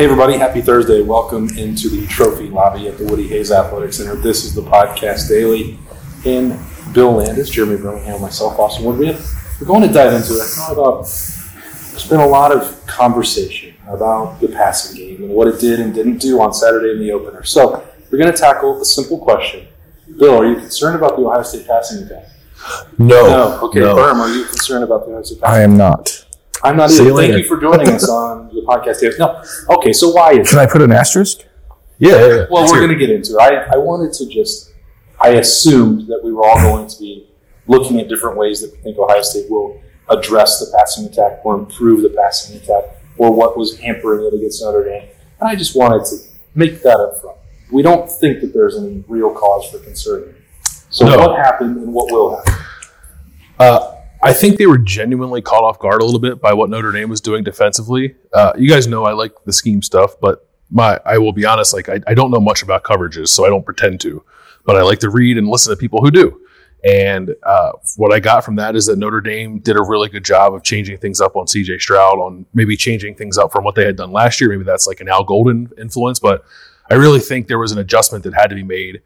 Hey, everybody, happy Thursday. Welcome into the trophy lobby at the Woody Hayes Athletic Center. This is the podcast daily. And Bill Landis, Jeremy Birmingham, myself, Austin Ward. We're going to dive into it. I thought about there's been a lot of conversation about the passing game and what it did and didn't do on Saturday in the opener. So we're going to tackle a simple question. Bill, are you concerned about the Ohio State passing attack? No. No. Okay, no. Berm, are you concerned about the Ohio State passing I am not. I'm not See either. you Thank later. you for joining us on the podcast. Dave. No. Okay, so why is Can I put an asterisk? Yeah, yeah, yeah. Well, Let's we're going to get into it. I, I wanted to just, I assumed that we were all going to be looking at different ways that we think Ohio State will address the passing attack or improve the passing attack or what was hampering it against Notre Dame. And I just wanted to make that up front. We don't think that there's any real cause for concern. So, No. what happened and what will happen? Uh, I think they were genuinely caught off guard a little bit by what Notre Dame was doing defensively. Uh, you guys know I like the scheme stuff, but my I will be honest, like I, I don't know much about coverages, so I don't pretend to. But I like to read and listen to people who do. And uh, what I got from that is that Notre Dame did a really good job of changing things up on CJ Stroud, on maybe changing things up from what they had done last year. Maybe that's like an Al Golden influence, but I really think there was an adjustment that had to be made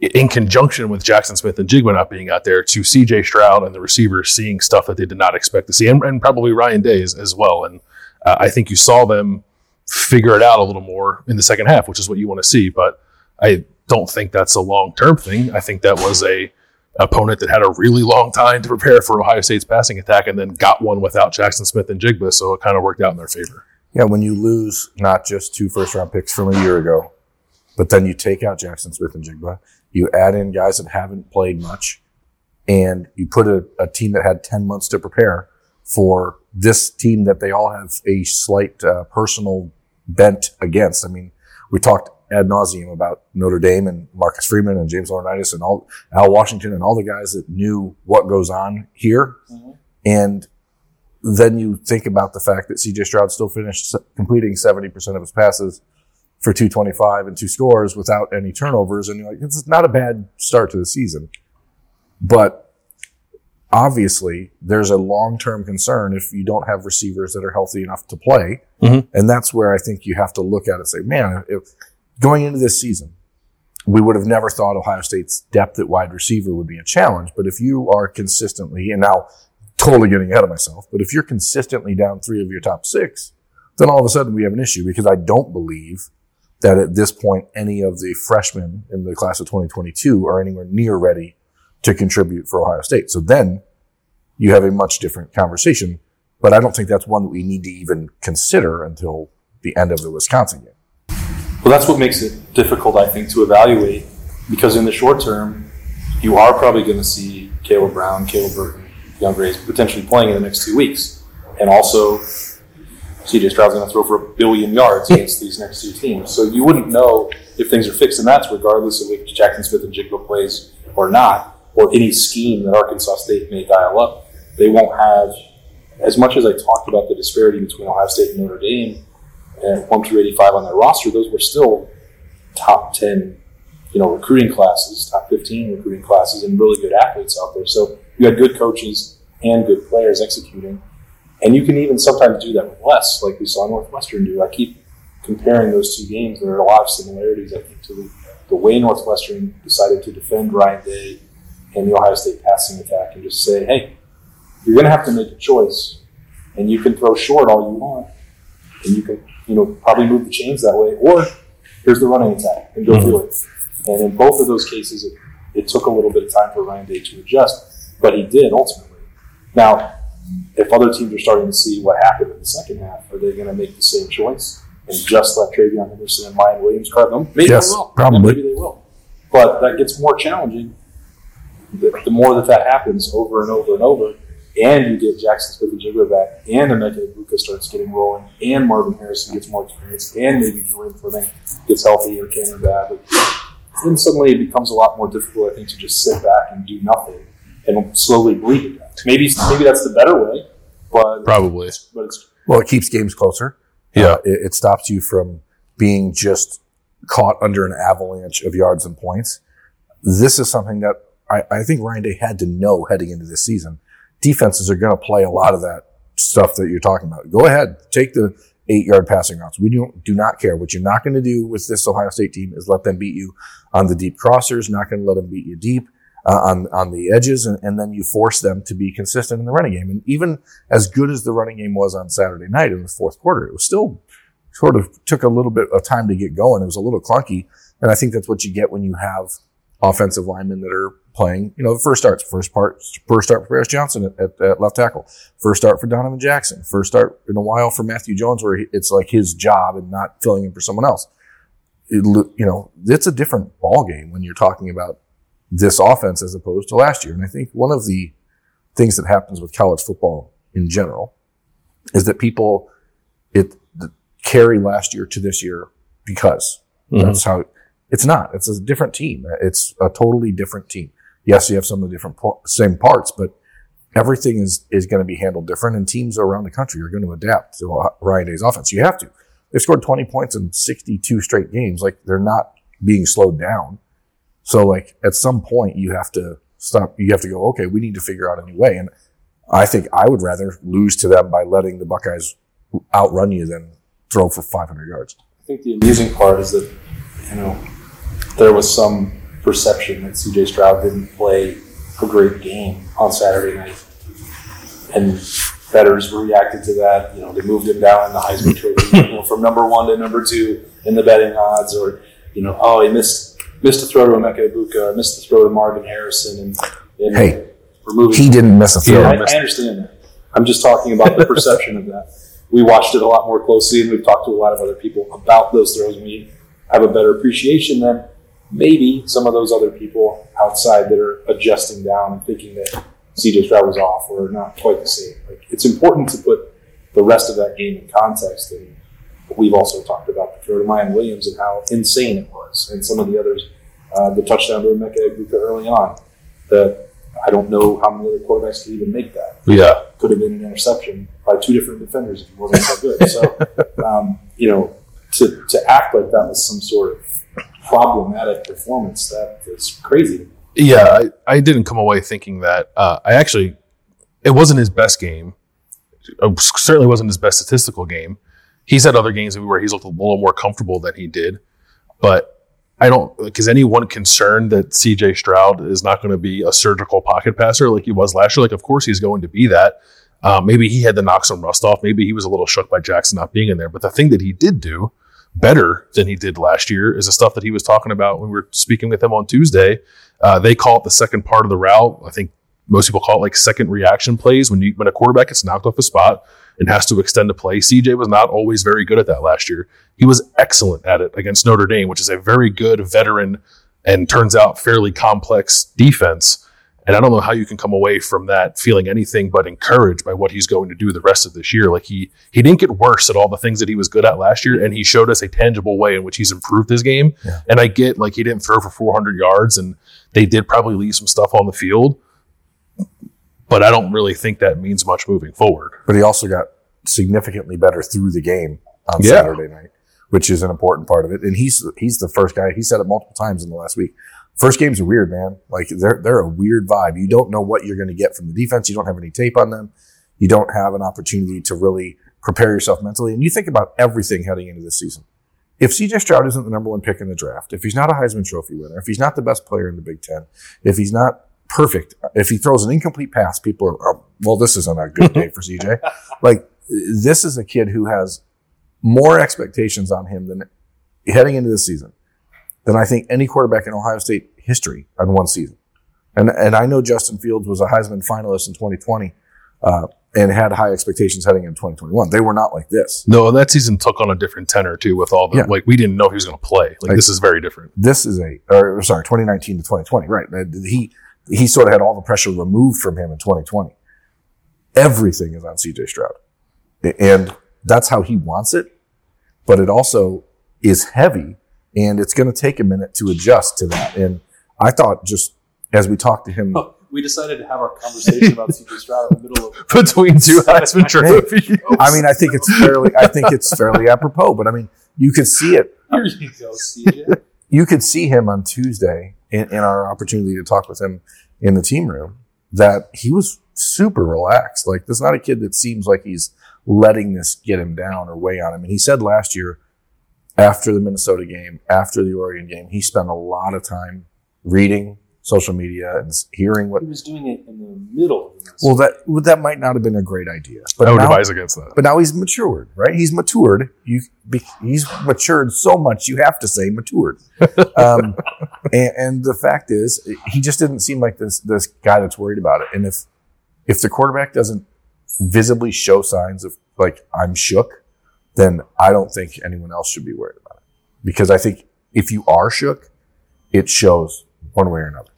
in conjunction with Jaxon Smith-Njigba not being out there to CJ Stroud and the receivers seeing stuff that they did not expect to see, and, and probably Ryan Days as well. And uh, I think you saw them figure it out a little more in the second half, which is what you want to see. But I don't think that's a long term thing. I think that was a opponent that had a really long time to prepare for Ohio State's passing attack and then got one without Jaxon Smith-Njigba, so it kind of worked out in their favor. Yeah, when you lose not just two first round picks from a year ago, but then you take out Jaxon Smith-Njigba, you add in guys that haven't played much, and you put a, a team that had 10 months to prepare for this team that they all have a slight uh, personal bent against. I mean, we talked ad nauseum about Notre Dame and Marcus Freeman and James Laurinaitis and all Al Washington and all the guys that knew what goes on here. And then you think about the fact that CJ Stroud still finished completing 70% of his passes for 225 and two scores without any turnovers. And you're like, it's not a bad start to the season. But obviously, there's a long term concern if you don't have receivers that are healthy enough to play. Mhm. And that's where I think you have to look at it and say, man, if going into this season, we would have never thought Ohio State's depth at wide receiver would be a challenge. But if you are consistently, and now totally getting ahead of myself, but if you're consistently down three of your top six, then all of a sudden we have an issue because I don't believe that at this point any of the freshmen in the class of 2022 are anywhere near ready to contribute for Ohio State. So then you have a much different conversation, but I don't think that's one that we need to even consider until the end of the Wisconsin game. Well, that's what makes it difficult, I think, to evaluate because in the short term, you are probably going to see Caleb Brown, Caleb Burton, Kyion Grayes potentially playing in the next two weeks. And also, CJ Stroud's going to throw for a billion yards against these next two teams. So you wouldn't know if things are fixed, and that's regardless of if Jaxon Smith-Njigba plays or not, or any scheme that Arkansas State may dial up. They won't have, as much as I talked about the disparity between Ohio State and Notre Dame, and 1 through 85 on their roster, those were still top 10, you know, recruiting classes, top 15 recruiting classes, and really good athletes out there. So you had good coaches and good players executing. And you can even sometimes do that with less, like we saw Northwestern do. I keep comparing those two games. There are a lot of similarities, I think, to the, the way Northwestern decided to defend Ryan Day and the Ohio State passing attack and just say, hey, you're going to have to make a choice. And you can throw short all you want, and you can, you know, probably move the chains that way. Or here's the running attack and go through it. And in both of those cases, it, it took a little bit of time for Ryan Day to adjust, but he did ultimately. Now, if other teams are starting to see what happened in the second half, are they going to make the same choice and just let TreVeyon Henderson and Ryan Williams carve them? Maybe Yes, they will. probably. Maybe they will. But that gets more challenging the, the more that that happens over and over and over, and you get Jaxon Smith-Njigba back, and Emeka Egbuka starts getting rolling, and Marvin Harrison gets more experience, and maybe Julian Fleming gets healthy or Kamryn Babb, then suddenly it becomes a lot more difficult, I think, to just sit back and do nothing and slowly bleed it out. Maybe maybe that's the better way, but Probably. but it's Well, it keeps games closer. Yeah. Uh, it, it stops you from being just caught under an avalanche of yards and points. This is something that I, I think Ryan Day had to know heading into this season. Defenses are going to play a lot of that stuff that you're talking about. Go ahead, take the eight yard passing routes. We don't, do not care. What you're not going to do with this Ohio State team is let them beat you on the deep crossers, not going to let them beat you deep. Uh, on on the edges, and, and then you force them to be consistent in the running game. And even as good as the running game was on Saturday night in the fourth quarter, it was still sort of took a little bit of time to get going. It was a little clunky, and I think that's what you get when you have offensive linemen that are playing, you know, the first starts, first part, first start for Paris Johnson at, at, at, left tackle, first start for Donovan Jackson, first start in a while for Matthew Jones, where it's like his job and not filling in for someone else. It, you know, it's a different ball game when you're talking about this offense as opposed to last year. And I think one of the things that happens with college football in general is that people it carry last year to this year because mm-hmm. that's how it's not. It's a different team. It's a totally different team yes, you have some of the different same parts, but everything is is going to be handled different, and teams around the country are going to adapt to Ryan Day's offense. You have to. They've scored 20 points in 62 straight games. Like they're not being slowed down. So like at some point you have to stop. You have to go. Okay, we need to figure out a new way. And I think I would rather lose to them by letting the Buckeyes outrun you than throw for 500 yards. I think the amusing part is that you know there was some perception that CJ Stroud didn't play a great game on Saturday night. And bettors reacted to that. You know, they moved him down in the Heisman Trophy, you know, from number one to number two in the betting odds, or you know, oh, he missed missed a throw to Emeka Egbuka, missed a throw to Marvin Harrison, and, and hey, removing. He didn't miss a throw. Yeah, I, I understand that. I'm just talking about the perception of that. We watched it a lot more closely, and we've talked to a lot of other people about those throws, and we have a better appreciation than maybe some of those other people outside that are adjusting down and thinking that CJ Stroud was off or not quite the same. Like it's important to put the rest of that game in context. And we've also talked about to Miyan Williams and how insane it was, and some of the others, uh, the touchdown to Emeka Egbuka early on. That I don't know how many other quarterbacks could even make that. Yeah, could have been an interception by two different defenders if he wasn't so good. So, um, you know, to to act like that was some sort of problematic performance. That is crazy. Yeah, I, I didn't come away thinking that. Uh, I actually, it wasn't his best game. It certainly wasn't his best statistical game. He's had other games where he's looked a little more comfortable than he did, but I don't. Like, is anyone concerned that C.J. Stroud is not going to be a surgical pocket passer like he was last year? Like, of course he's going to be that. Uh, maybe he had to knock some rust off. Maybe he was a little shook by Jackson not being in there. But the thing that he did do better than he did last year is the stuff that he was talking about when we were speaking with him on Tuesday. Uh, they call it the second part of the route. I think most people call it like second reaction plays when you when a quarterback gets knocked off a spot and has to extend a play. CJ was not always very good at that last year. He was excellent at it against Notre Dame, which is a very good veteran and turns out fairly complex defense. And I don't know how you can come away from that feeling anything but encouraged by what he's going to do the rest of this year. Like he he didn't get worse at all the things that he was good at last year, and he showed us a tangible way in which he's improved his game. Yeah. And I get like he didn't throw for 400 yards, and they did probably leave some stuff on the field, but I don't really think that means much moving forward. But he also got significantly better through the game on yeah. Saturday night, which is an important part of it. And he's he's the first guy. He said it multiple times in the last week First games are weird, man. Like they're they're a weird vibe. You don't know what you're going to get from the defense. You don't have any tape on them. You don't have an opportunity to really prepare yourself mentally. And you think about everything heading into this season. If CJ Stroud isn't the number one pick in the draft, if he's not a Heisman Trophy winner, if he's not the best player in the Big Ten, if he's not perfect, if he throws an incomplete pass, people are, oh, well, this isn't a good day for CJ. like this is a kid who has more expectations on him than heading into this season than I think any quarterback in Ohio State history on one season. And, and I know Justin Fields was a Heisman finalist in 2020, uh, and had high expectations heading into 2021. They were not like this. No, that season took on a different tenor too with all the, yeah. like, we didn't know he was going to play. Like, like, this is very different. This is a, or sorry, 2019 to 2020, right. He, he sort of had all the pressure removed from him in 2020. Everything is on CJ Stroud. And that's how he wants it. But it also is heavy and it's going to take a minute to adjust to that. And I thought just as we talked to him, oh, we decided to have our conversation about CJ Stroud in the middle of between two Heisman trophies. I mean, I think it's fairly, I think it's fairly apropos. But I mean, you could see it. Here you go, CJ. You could see him on Tuesday in, in our opportunity to talk with him in the team room that he was super relaxed. Like, there's not a kid that seems like he's letting this get him down or weigh on him. And he said last year, after the Minnesota game, after the Oregon game, he spent a lot of time reading social media and hearing what. He was doing it in the middle. Of the Well, that well, that might not have been a great idea, but I would now, advise against that. but now he's matured, right? He's matured. You, he's matured so much. You have to say matured. Um, and, and the fact is, he just didn't seem like this this guy that's worried about it. And if if the quarterback doesn't visibly show signs of like I'm shook, then I don't think anyone else should be worried about it. Because I think if you are shook, it shows one way or another.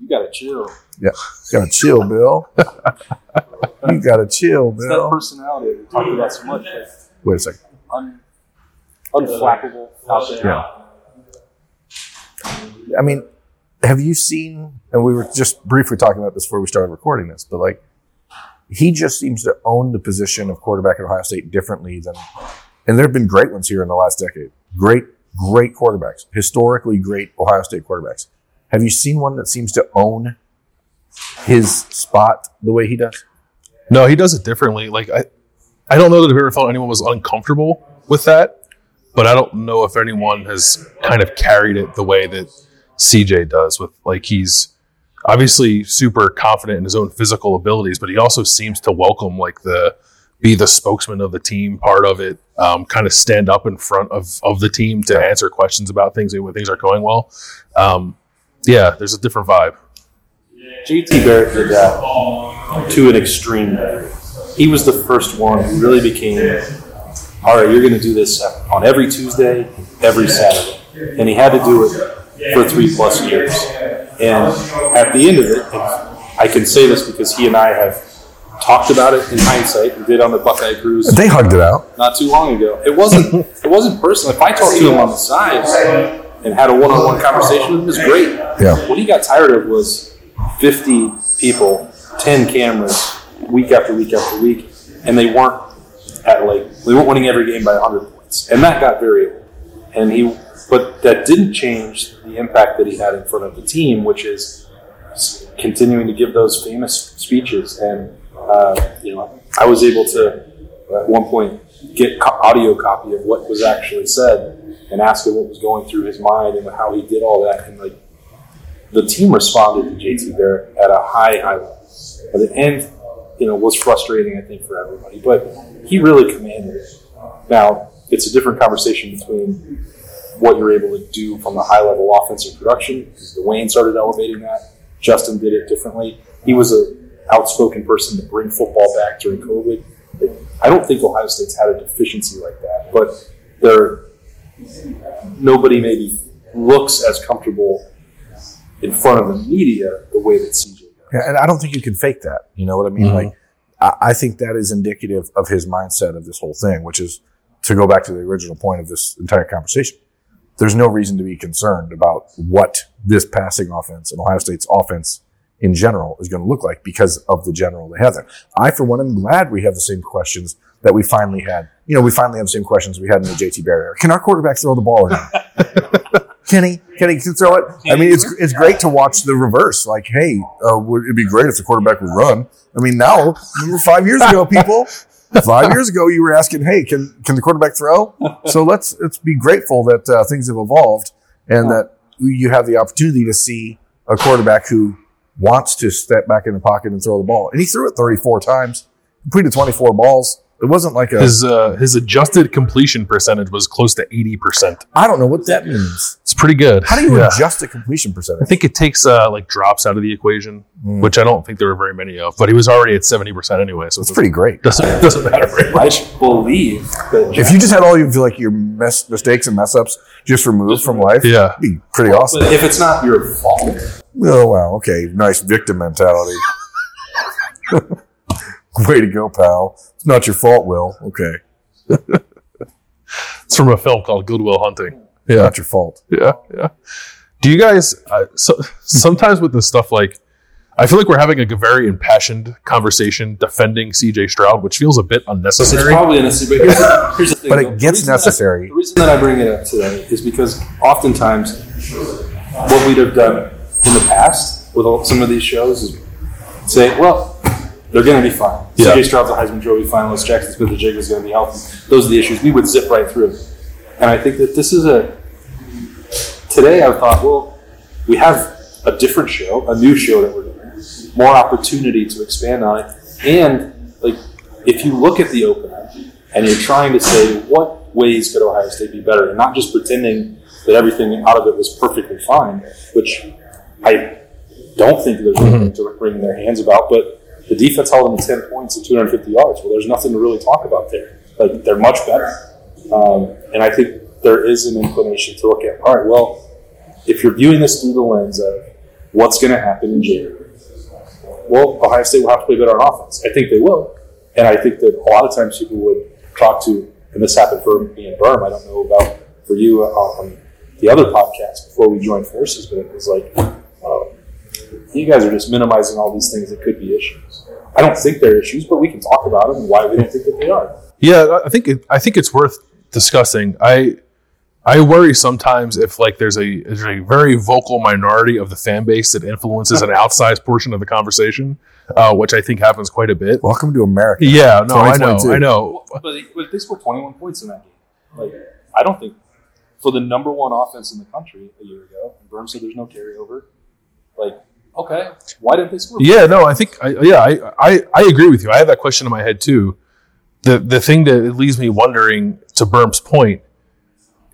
You gotta chill. Yeah, gotta chill, Bill. you gotta chill, It's that personality we talked about so much. Wait a second. un, unflappable. Yeah. I mean, have you seen? And we were just briefly talking about this before we started recording this, but like, he just seems to own the position of quarterback at Ohio State differently than. And there have been great ones here in the last decade. Great, great quarterbacks, historically great Ohio State quarterbacks. Have you seen one that seems to own his spot the way he does? No, he does it differently. Like I, I don't know that I've ever felt anyone was uncomfortable with that, but I don't know if anyone has kind of carried it the way that CJ does. With like he's obviously super confident in his own physical abilities, but he also seems to welcome like the be the spokesman of the team part of it, um, kind of stand up in front of of the team to answer questions about things when things are going well. Um, yeah, there's a different vibe. JT Barrett did that to an extreme. He was the first one who really became, all right, you're going to do this on every Tuesday, every Saturday. And he had to do it for three plus years. And at the end of it, I can say this because he and I have talked about it in hindsight. We did on the Buckeye Cruise They hugged it out. not too long ago. It wasn't. it wasn't personal. If I talked to him on the side and had a one-on-one conversation with him, it was great. Yeah. What he got tired of was fifty people, ten cameras, week after week after week, and they weren't at like they weren't winning every game by hundred points, and that got very old. And he, but that didn't change the impact that he had in front of the team, which is continuing to give those famous speeches. And uh, you know, I was able to at one point get co- audio copy of what was actually said and ask him what was going through his mind and how he did all that. And like the team responded to JT Barrett at a high, high level. But the end, you know, was frustrating, I think, for everybody. But he really commanded it. Now, it's a different conversation between what you're able to do from the high level offensive production, because Dwayne started elevating that. Justin did it differently. He was a outspoken person to bring football back during COVID. I don't think Ohio State's had a deficiency like that, but there, nobody maybe looks as comfortable in front of the media the way that CJ does. Yeah, and I don't think you can fake that. You know what I mean? Mhm. Like, I, I think that is indicative of his mindset of this whole thing, which is to go back to the original point of this entire conversation. There's no reason to be concerned about what this passing offense and Ohio State's offense in general is going to look like because of the general they have there. I, for one, am glad we have the same questions that we finally had. You know, we finally have the same questions we had in the JT Barrett era. Can our quarterback throw the ball or not? Can he? Can he throw it? I mean, it's it's great to watch the reverse. Like, hey, uh, would it'd be great if the quarterback would run. I mean, now remember five years ago, people. Five years ago, you were asking, "Hey, can can the quarterback throw?" So let's let's be grateful that uh, things have evolved and that you have the opportunity to see a quarterback who wants to step back in the pocket and throw the ball. And he threw it 34 times, completed 24 balls. It wasn't like a His uh, his adjusted completion percentage was close to eighty percent. I don't know what that means. It's pretty good. How do you Yeah. adjust a completion percentage? I percentage? think it takes uh, like drops out of the equation, Mm. which I don't think there were very many of. But he was already at seventy percent anyway, so It's it pretty great. doesn't doesn't matter very I much. believe that If you just had all your like your mess, mistakes and mess ups just removed from life, Yeah. it'd be pretty awesome. But if it's not your fault, Oh wow, okay, nice victim mentality. Way to go, pal. It's not your fault, Will. Okay, It's from a film called Good Will Hunting. Yeah, not your fault. yeah, yeah. Do you guys uh, so, sometimes with this stuff like? I feel like we're having a very impassioned conversation defending CJ Stroud, which feels a bit unnecessary. it's probably unnecessary. But here's the, here's the thing. But it The gets reason that- necessary. the reason that I bring it up today is because oftentimes what we'd have done in the past with all- some of these shows is say, well, they're going to be fine. Yeah. CJ Stroud's a Heisman Trophy finalist. Jackson Smith and Jig is going to be healthy. Those are the issues. We would zip right through. And I think that this is a. Today I thought, well, we have a different show, a new show that we're doing, more opportunity to expand on it. And, like, if you look at the opener and you're trying to say, what ways could Ohio State be better? And not just pretending that everything out of it was perfectly fine, which I don't think there's mm-hmm. anything to wring their hands about, but the defense held them to 10 points and 250 yards. Well, there's nothing to really talk about there. Like, they're much better. Um, and I think there is an inclination to look at, all right, well, if you're viewing this through the lens of what's going to happen in January, well, Ohio State will have to play better on offense. I think they will. And I think that a lot of times people would talk to, and this happened for me and Berm, I don't know about for you uh, on the other podcast before we joined forces, but it was like, um, you guys are just minimizing all these things that could be issues. I don't think they're issues, but we can talk about them and why we don't think that they are. Yeah, I think it, I think it's worth discussing. I I worry sometimes if like there's a there's a very vocal minority of the fan base that influences an outsized portion of the conversation, uh, which I think happens quite a bit. Welcome to America. Yeah, no, I know, I know. But they, but they scored 21 points in that game. Like, I don't think for the number one offense in the country a year ago, and Berm said there's no carryover. Like, okay, why didn't they score? Yeah, no, I think, I, yeah, I, I, I agree with you. I have that question in my head too. The the thing that leaves me wondering, to Berm's point,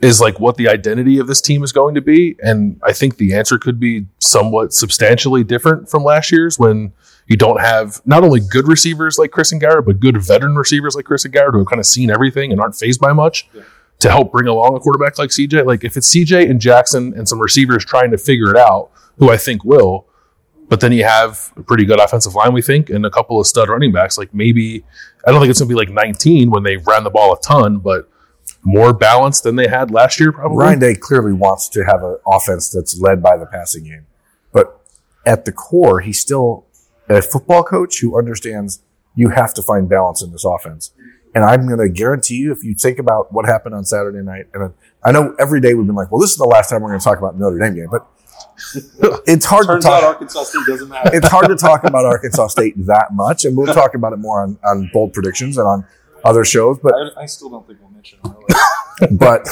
is like what the identity of this team is going to be, and I think the answer could be somewhat substantially different from last year's when you don't have not only good receivers like Chris and Garrett, but good veteran receivers like Chris and Garrett who have kind of seen everything and aren't phased by much. To help bring along a quarterback like CJ, like if it's CJ and Jackson and some receivers trying to figure it out, who I think will, but then you have a pretty good offensive line, we think, and a couple of stud running backs. Like maybe, I don't think it's going to be like 19 when they ran the ball a ton, but more balanced than they had last year, probably. Ryan Day clearly wants to have an offense that's led by the passing game. But at the core, he's still a football coach who understands you have to find balance in this offense. And I'm going to guarantee you, if you think about what happened on Saturday night, and I know every day we've been like, well, this is the last time we're going to talk about Notre Dame game, but it's hard Turns to out talk. Arkansas State doesn't matter. It's hard to talk about Arkansas State that much, and we'll talk about it more on, on bold predictions and on other shows. But I, I still don't think we'll mention it. but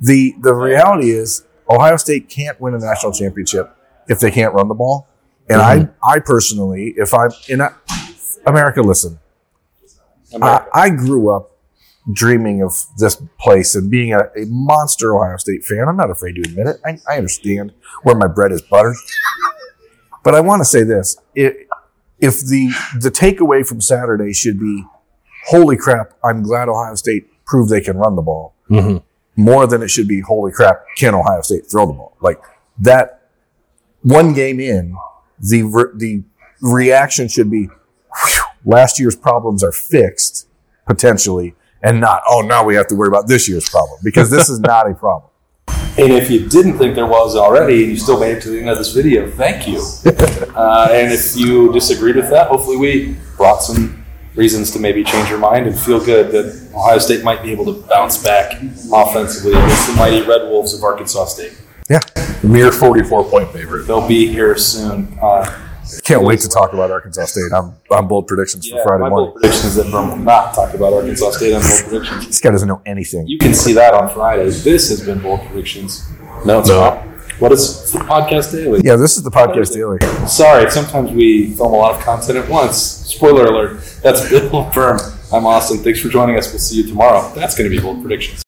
the the reality is Ohio State can't win a national championship if they can't run the ball. And I mm-hmm. I personally, if I'm in a, America, listen, I, I grew up dreaming of this place and being a, a monster Ohio State fan. I'm not afraid to admit it. I, I understand where my bread is buttered. But I want to say this: if, if the the takeaway from Saturday should be, "Holy crap! I'm glad Ohio State proved they can run the ball," Mhm. more than it should be, "Holy crap! Can Ohio State throw the ball?" Like that. One game in, the re- the reaction should be, "Whew, "Last year's problems are fixed potentially," and not, "Oh, now we have to worry about this year's problem," because this is not a problem. And if you didn't think there was already, and you still made it to the end of this video, thank you. uh, and if you disagreed with that, hopefully we brought some reasons to maybe change your mind and feel good that Ohio State might be able to bounce back offensively against the mighty Red Wolves of Arkansas State. Yeah, Mere 44 point favorite. They'll be here soon. Uh, can't wait to talk about Arkansas State. I'm I'm bold predictions for Friday my morning. bold prediction is that Berm will not talk about Arkansas State on bold predictions. This guy doesn't know anything. You can see that on Friday. This has been bold predictions. No, it's No. not. What is the podcast daily? Yeah, this is the podcast daily. Sorry, sometimes we film a lot of content at once. Spoiler alert. That's Bill Berm. I'm Austin. Thanks for joining us. We'll see you tomorrow. That's going to be bold predictions.